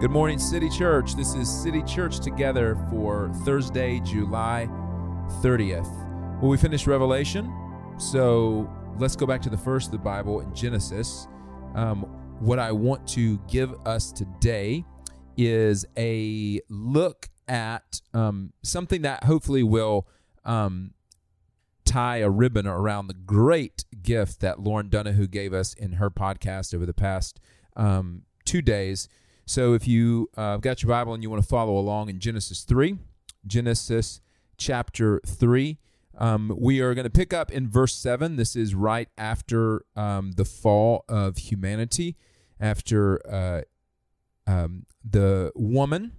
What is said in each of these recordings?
Good morning, City Church. This is City Church Together for Thursday, July 30th. Well, we finished Revelation, so let's go back to the first of the Bible in Genesis. Um, what I want to give us today is a look at um, something that hopefully will um, tie a ribbon around the great gift that Lauren Donahue gave us in her podcast over the past um, two days. So if you uh, got your Bible and you want to follow along in Genesis 3, Genesis chapter 3, um, we are going to pick up in verse 7. This is right after um, the fall of humanity, after uh, um, the woman,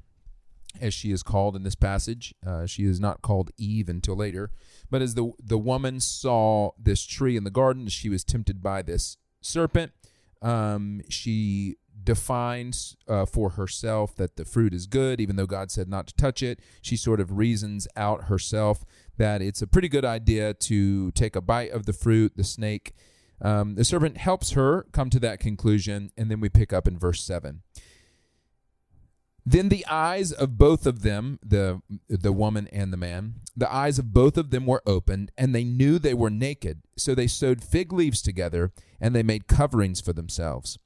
as she is called in this passage, uh, she is not called Eve until later, but as the, the woman saw this tree in the garden, she was tempted by this serpent. Um, she defines uh, for herself that the fruit is good, even though God said not to touch it. She sort of reasons out herself that it's a pretty good idea to take a bite of the fruit. The snake, um, the serpent helps her come to that conclusion, and then we pick up in verse 7. Then the eyes of both of them, the the woman and the man, the eyes of both of them were opened, and they knew they were naked. So they sewed fig leaves together, and they made coverings for themselves.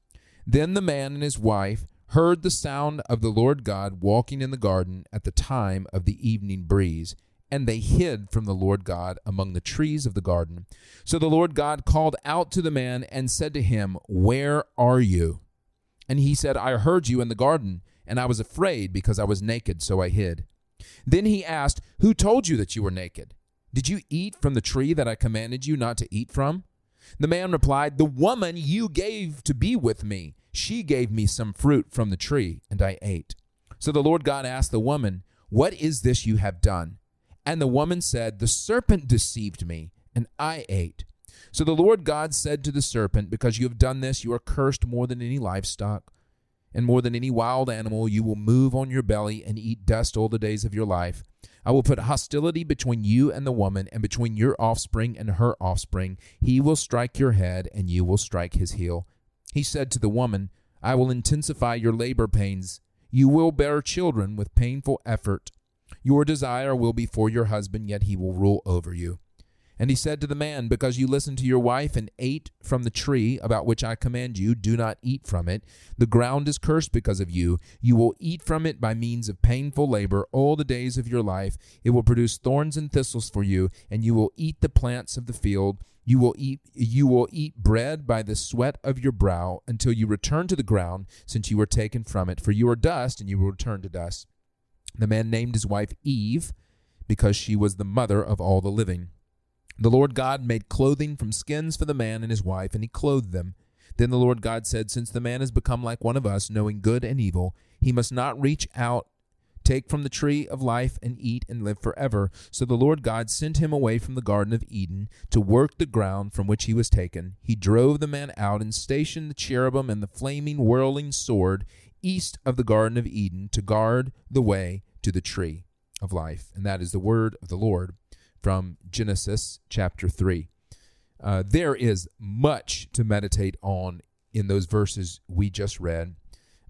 Then the man and his wife heard the sound of the Lord God walking in the garden at the time of the evening breeze, and they hid from the Lord God among the trees of the garden. So the Lord God called out to the man and said to him, Where are you? And he said, I heard you in the garden, and I was afraid because I was naked, so I hid. Then he asked, Who told you that you were naked? Did you eat from the tree that I commanded you not to eat from? The man replied, The woman you gave to be with me she gave me some fruit from the tree, and I ate. So the Lord God asked the woman, What is this you have done? And the woman said, The serpent deceived me, and I ate. So the Lord God said to the serpent, Because you have done this, you are cursed more than any livestock, and more than any wild animal. You will move on your belly and eat dust all the days of your life. I will put hostility between you and the woman, and between your offspring and her offspring. He will strike your head, and you will strike his heel. He said to the woman, I will intensify your labor pains. You will bear children with painful effort. Your desire will be for your husband, yet he will rule over you. And he said to the man, Because you listened to your wife and ate from the tree about which I command you, do not eat from it. The ground is cursed because of you. You will eat from it by means of painful labor all the days of your life. It will produce thorns and thistles for you, and you will eat the plants of the field. You will eat you will eat bread by the sweat of your brow until you return to the ground, since you were taken from it. For you are dust, and you will return to dust. The man named his wife Eve, because she was the mother of all the living. The Lord God made clothing from skins for the man and his wife, and he clothed them. Then the Lord God said, Since the man has become like one of us, knowing good and evil, he must not reach out, take from the tree of life, and eat and live forever. So the Lord God sent him away from the Garden of Eden to work the ground from which he was taken. He drove the man out and stationed the cherubim and the flaming, whirling sword east of the Garden of Eden to guard the way to the tree of life. And that is the word of the Lord from Genesis chapter 3. Uh, there is much to meditate on in those verses we just read,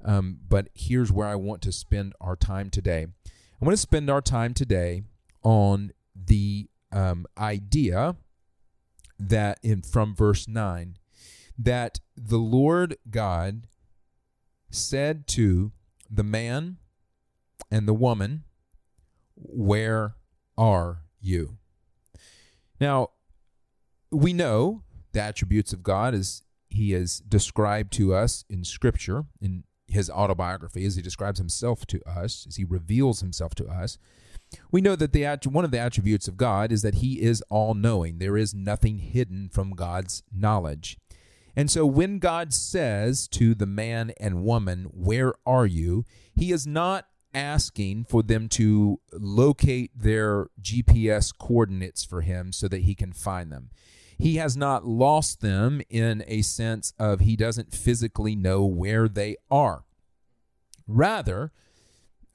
um, but here's where I want to spend our time today. I want to spend our time today on the um, idea that in from verse 9 that the Lord God said to the man and the woman, Where are you? Now, we know the attributes of God as he is described to us in Scripture, in his autobiography, as he describes himself to us, as he reveals himself to us. We know that the one of the attributes of God is that he is all knowing. There is nothing hidden from God's knowledge. And so when God says to the man and woman, Where are you? he is not asking for them to locate their GPS coordinates for him so that he can find them. He has not lost them in a sense of he doesn't physically know where they are. Rather,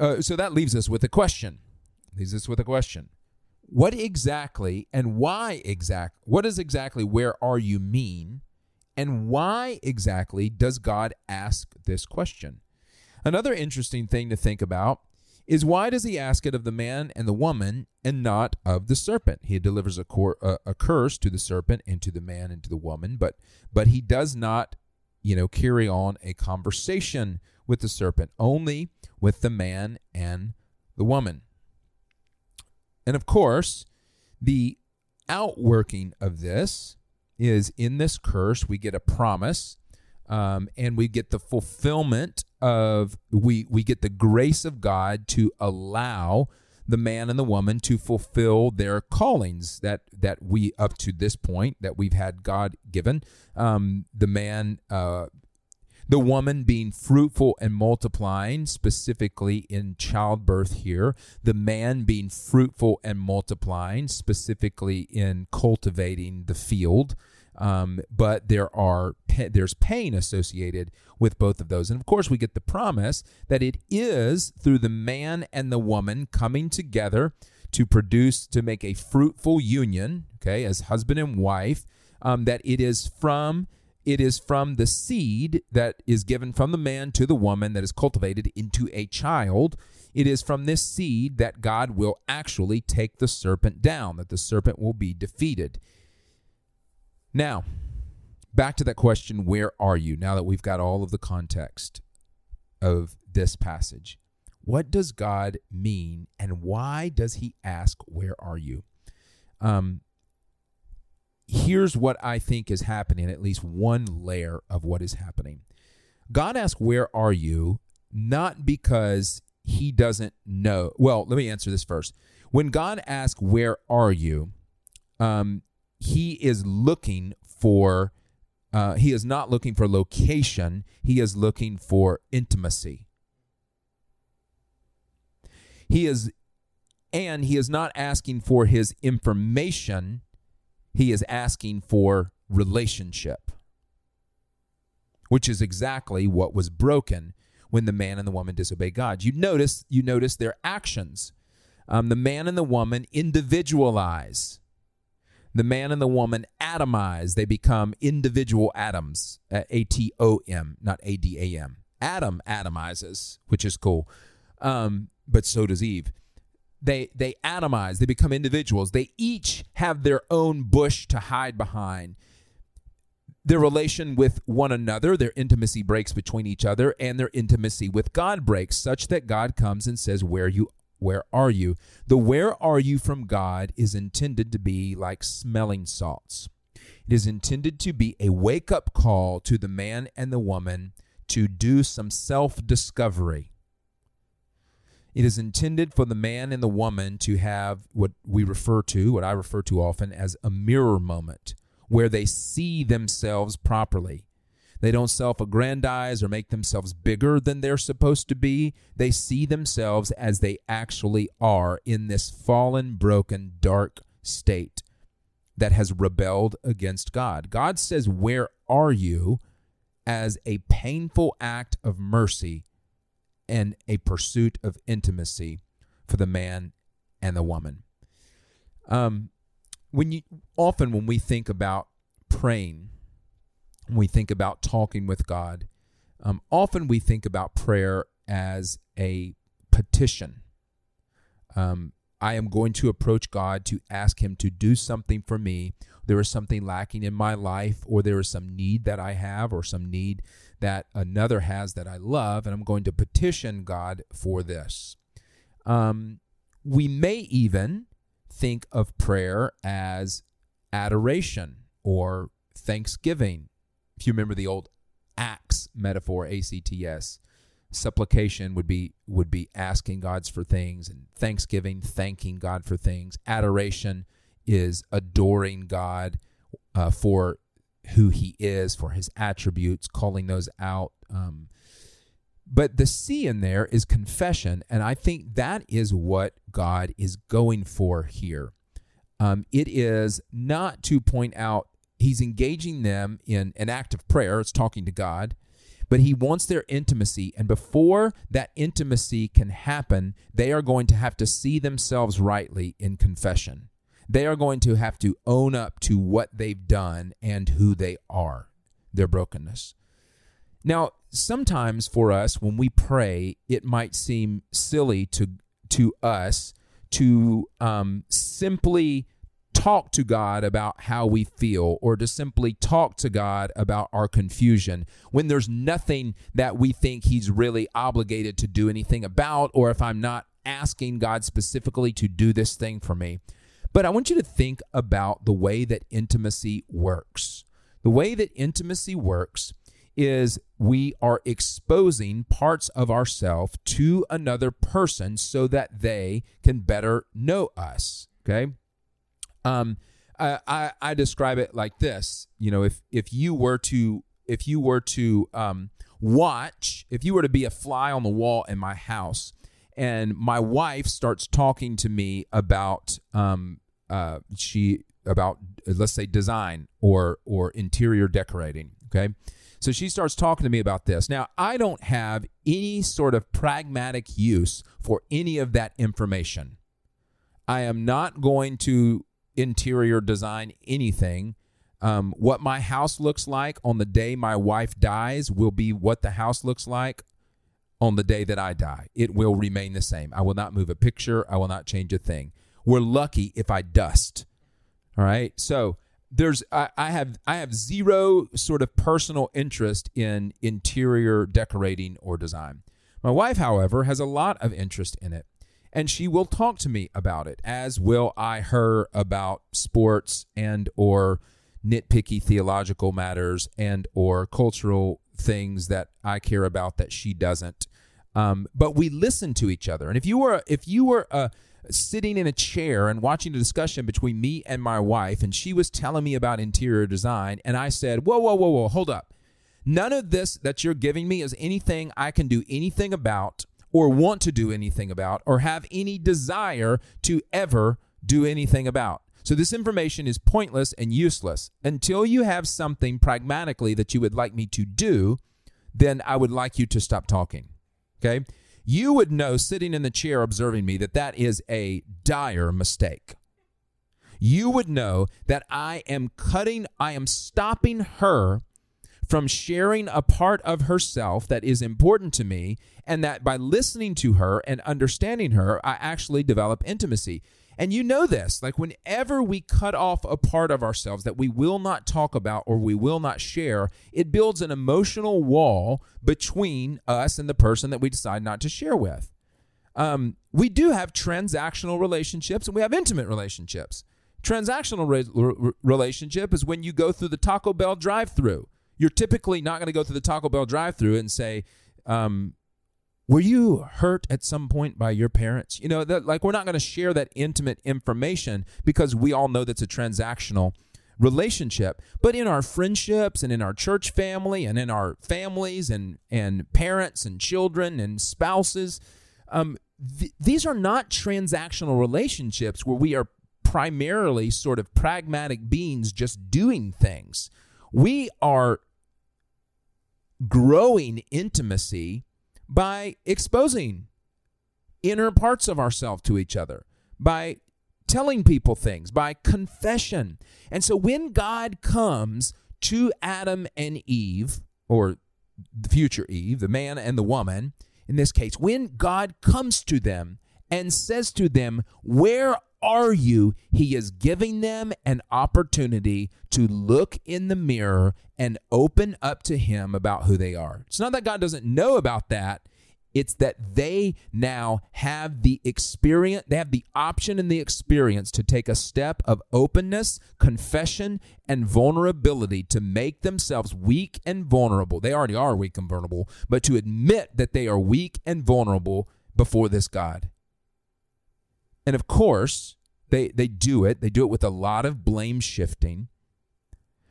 uh, so that leaves us with a question. Leaves us with a question. What exactly and why exact what does exactly where are you mean and why exactly does God ask this question? Another interesting thing to think about is why does he ask it of the man and the woman and not of the serpent? He delivers a, cor- a, a curse to the serpent and to the man and to the woman, but but he does not, you know, carry on a conversation with the serpent, only with the man and the woman. And of course, the outworking of this is in this curse, we get a promise um, and we get the fulfillment of, we, we get the grace of God to allow the man and the woman to fulfill their callings that that we up to this point that we've had God given. Um, the man uh, the woman being fruitful and multiplying, specifically in childbirth here. The man being fruitful and multiplying, specifically in cultivating the field. Um, but there are there's pain associated with both of those, and of course we get the promise that it is through the man and the woman coming together to produce to make a fruitful union, okay, as husband and wife. Um, that it is from it is from the seed that is given from the man to the woman that is cultivated into a child. It is from this seed that God will actually take the serpent down, that the serpent will be defeated. Now, back to that question where are you? Now that we've got all of the context of this passage, what does God mean and why does he ask, Where are you? Um, here's what I think is happening, at least one layer of what is happening. God asks, Where are you? Not because he doesn't know. Well, let me answer this first. When God asks, Where are you? Um, he is looking for, uh, he is not looking for location, he is looking for intimacy. He is, and he is not asking for his information he is asking for relationship, which is exactly what was broken when the man and the woman disobeyed God. You notice, you notice their actions. Um, the man and the woman individualize. The man and the woman atomize. They become individual atoms. Uh, a T O M, not A D A M. Adam atomizes, which is cool. Um, but so does Eve they they atomize they become individuals they each have their own bush to hide behind their relation with one another their intimacy breaks between each other and their intimacy with god breaks such that god comes and says where you where are you? The where are you from god is intended to be like smelling salts. It is intended to be a wake up call to the man and the woman to do some self discovery it is intended for the man and the woman to have what we refer to, what I refer to often as a mirror moment, where they see themselves properly. They don't self aggrandize or make themselves bigger than they're supposed to be. They see themselves as they actually are in this fallen, broken, dark state that has rebelled against God. God says, Where are you? as a painful act of mercy and a pursuit of intimacy for the man and the woman. Um, when you often when we think about praying, we think about talking with God, um, often we think about prayer as a petition. Um, I am going to approach God to ask Him to do something for me. There is something lacking in my life, or there is some need that I have, or some need that another has that I love, and I'm going to petition God for this. Um, we may even think of prayer as adoration or thanksgiving. If you remember the old acts metaphor, A C T S, supplication would be would be asking God's for things, and thanksgiving, thanking God for things. Adoration is adoring God uh, for who he is, for his attributes, calling those out. Um, but the C in there is confession, and I think that is what God is going for here. Um, it is not to point out, he's engaging them in an act of prayer, it's talking to God, but he wants their intimacy. And before that intimacy can happen, they are going to have to see themselves rightly in confession they are going to have to own up to what they've done and who they are, their brokenness. Now, sometimes for us, when we pray, it might seem silly to to us to um, simply talk to God about how we feel or to simply talk to God about our confusion when there's nothing that we think He's really obligated to do anything about, or if I'm not asking God specifically to do this thing for me. But I want you to think about the way that intimacy works. The way that intimacy works is we are exposing parts of ourselves to another person so that they can better know us. Okay. Um, I, I, I describe it like this. You know, if if you were to if you were to um, watch, if you were to be a fly on the wall in my house, and my wife starts talking to me about um, uh, she about let's say design or or interior decorating. Okay, so she starts talking to me about this. Now, I don't have any sort of pragmatic use for any of that information. I am not going to interior design anything. Um, what my house looks like on the day my wife dies will be what the house looks like on the day that I die. It will remain the same. I will not move a picture. I will not change a thing. We're lucky if I dust. All right. So there's I, I, have I have zero sort of personal interest in interior decorating or design. My wife, however, has a lot of interest in it, and she will talk to me about it, as will I her about sports and or nitpicky theological matters and or cultural things that I care about that she doesn't. Um, but we listen to each other, and if you were if you were a sitting in a chair and watching a discussion between me and my wife, and she was telling me about interior design, and I said, Whoa, whoa, whoa, whoa, hold up. None of this that you're giving me is anything I can do anything about, or want to do anything about, or have any desire to ever do anything about. So, this information is pointless and useless. Until you have something pragmatically that you would like me to do, then I would like you to stop talking. Okay? you would know sitting in the chair observing me that that is a dire mistake. You would know that I am cutting, I am stopping her from sharing a part of herself that is important to me, and that by listening to her and understanding her, I actually develop intimacy. And you know this, like whenever we cut off a part of ourselves that we will not talk about or we will not share, it builds an emotional wall between us and the person that we decide not to share with. Um, we do have transactional relationships and we have intimate relationships. Transactional re- relationship is when you go through the Taco Bell drive-through. You're typically not going to go through the Taco Bell drive-through and say, um, were you hurt at some point by your parents? You know, that like we're not going to share that intimate information because we all know that's a transactional relationship. But in our friendships and in our church family and in our families and and parents and children and spouses, um, th- these are not transactional relationships where we are primarily sort of pragmatic beings just doing things. We are growing intimacy by exposing inner parts of ourselves to each other, by telling people things, by confession. And so when God comes to Adam and Eve, or the future Eve, the man and the woman, in this case, when God comes to them and says to them, Where are you? He is giving them an opportunity to look in the mirror and open up to Him about who they are. It's not that God doesn't know about that. It's that they now have the experience, they have the option and the experience to take a step of openness, confession, and vulnerability to make themselves weak and vulnerable. They already are weak and vulnerable, but to admit that they are weak and vulnerable before this God. And of course, they, they do it. They do it with a lot of blame shifting.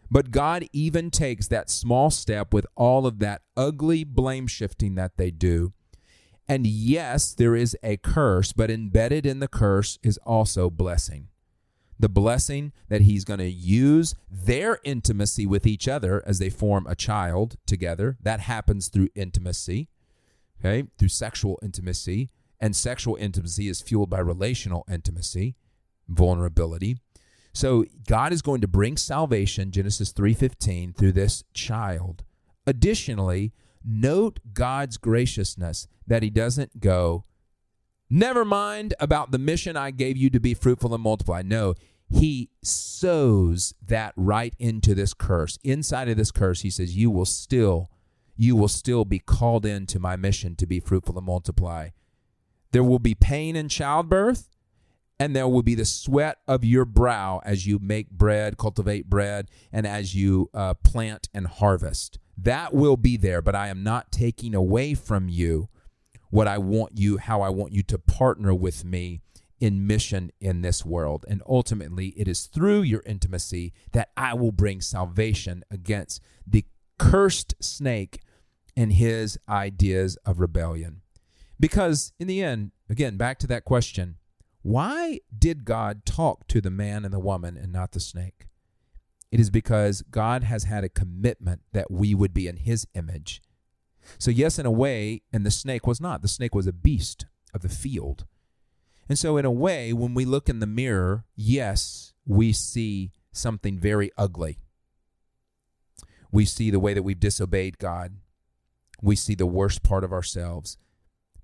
But God even takes that small step with all of that ugly blame shifting that they do. And yes, there is a curse, but embedded in the curse is also blessing. The blessing that he's going to use their intimacy with each other as they form a child together. That happens through intimacy, okay, through sexual intimacy and sexual intimacy is fueled by relational intimacy, vulnerability. So God is going to bring salvation, Genesis 3:15, through this child Additionally, note God's graciousness that He doesn't go, never mind about the mission I gave you to be fruitful and multiply. No, He sows that right into this curse. Inside of this curse, He says, You will still. You will still be called into my mission to be fruitful and multiply. There will be pain in childbirth, and there will be the sweat of your brow as you make bread, cultivate bread, and as you uh, plant and harvest. That will be there, but I am not taking away from you what I want you, how I want you to partner with me in mission in this world. And ultimately, it is through your intimacy that I will bring salvation against the cursed snake and his ideas of rebellion. Because in the end, again, back to that question why did God talk to the man and the woman and not the snake? It is because God has had a commitment that we would be in his image. So, yes, in a way, and the snake was not. The snake was a beast of the field. And so, in a way, when we look in the mirror, yes, we see something very ugly. We see the way that we've disobeyed God. We see the worst part of ourselves.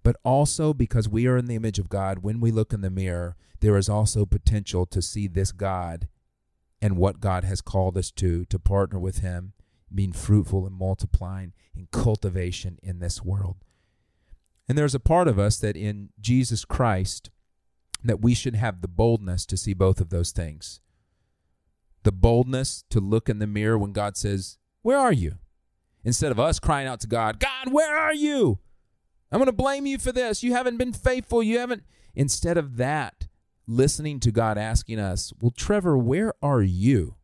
But also, because we are in the image of God, when we look in the mirror, there is also potential to see this God and what God has called us to, to partner with Him, being fruitful and multiplying in cultivation in this world. And there's a part of us that in Jesus Christ that we should have the boldness to see both of those things. The boldness to look in the mirror when God says, Where are you? Instead of us crying out to God, God, where are you? I'm going to blame you for this. You haven't been faithful. You haven't. Instead of that, listening to God asking us, Well, Trevor, where are you?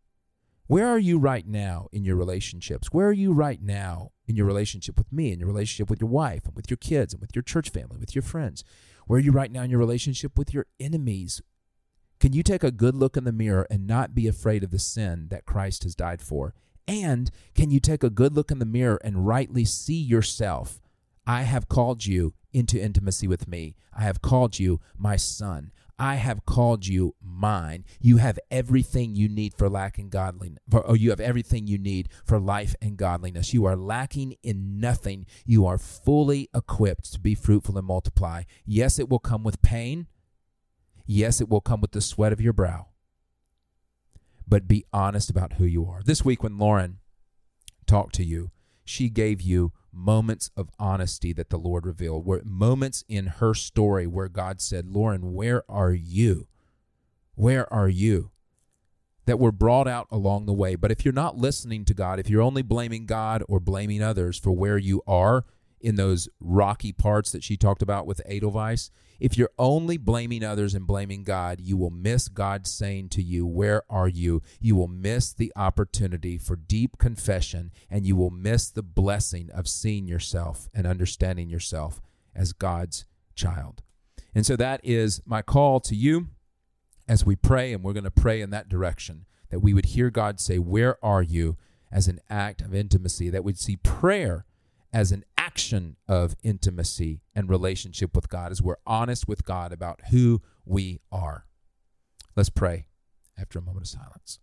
Where are you right now in your relationships? Where are you right now in your relationship with me, in your relationship with your wife, and with your kids, and with your church family, with your friends? Where are you right now in your relationship with your enemies? Can you take a good look in the mirror and not be afraid of the sin that Christ has died for? And can you take a good look in the mirror and rightly see yourself? I have called you into intimacy with me. I have called you my son. I have called you mine. You have everything you need for lacking godliness, or you have everything you need for life and godliness. You are lacking in nothing. You are fully equipped to be fruitful and multiply. Yes, it will come with pain. Yes, it will come with the sweat of your brow. But be honest about who you are. This week, when Lauren talked to you, she gave you moments of honesty that the Lord revealed, where moments in her story where God said, Lauren, where are you? Where are you? That were brought out along the way. But if you're not listening to God, if you're only blaming God or blaming others for where you are, in those rocky parts that she talked about with Edelweiss, if you're only blaming others and blaming God, you will miss God saying to you, Where are you? You will miss the opportunity for deep confession and you will miss the blessing of seeing yourself and understanding yourself as God's child. And so that is my call to you as we pray, and we're going to pray in that direction that we would hear God say, Where are you? as an act of intimacy, that we'd see prayer as an action of intimacy and relationship with God, as we're honest with God about who we are. Let's pray after a moment of silence.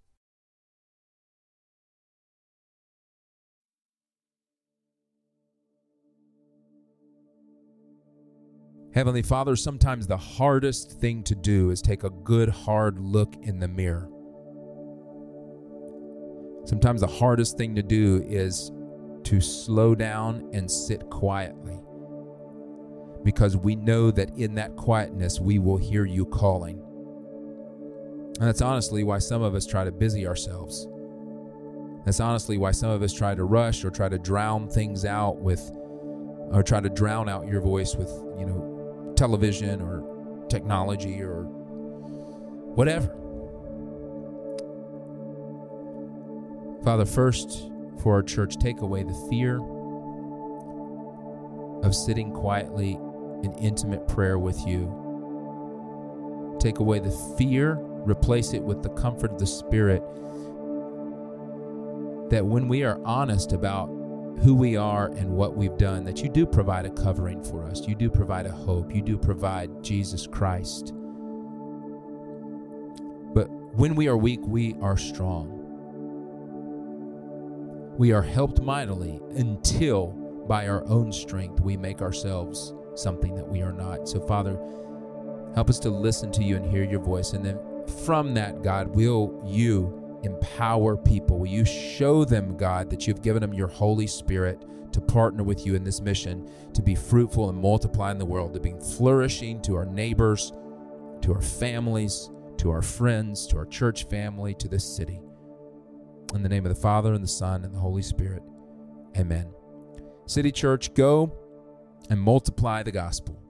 Heavenly Father, sometimes the hardest thing to do is take a good hard look in the mirror. Sometimes the hardest thing to do is to slow down and sit quietly because we know that in that quietness we will hear you calling. And that's honestly why some of us try to busy ourselves. That's honestly why some of us try to rush or try to drown things out with, or try to drown out your voice with, you know, television or technology or whatever. Father, first, for our church. Take away the fear of sitting quietly in intimate prayer with you. Take away the fear, replace it with the comfort of the Spirit. That when we are honest about who we are and what we've done, that you do provide a covering for us. You do provide a hope. You do provide Jesus Christ. But when we are weak, we are strong. We are helped mightily until by our own strength we make ourselves something that we are not. So, Father, help us to listen to you and hear your voice. And then from that, God, will you empower people? Will you show them, God, that you've given them your Holy Spirit to partner with you in this mission to be fruitful and multiply in the world, to be flourishing to our neighbors, to our families, to our friends, to our church family, to this city. In the name of the Father, and the Son, and the Holy Spirit. Amen. City Church, go and multiply the gospel.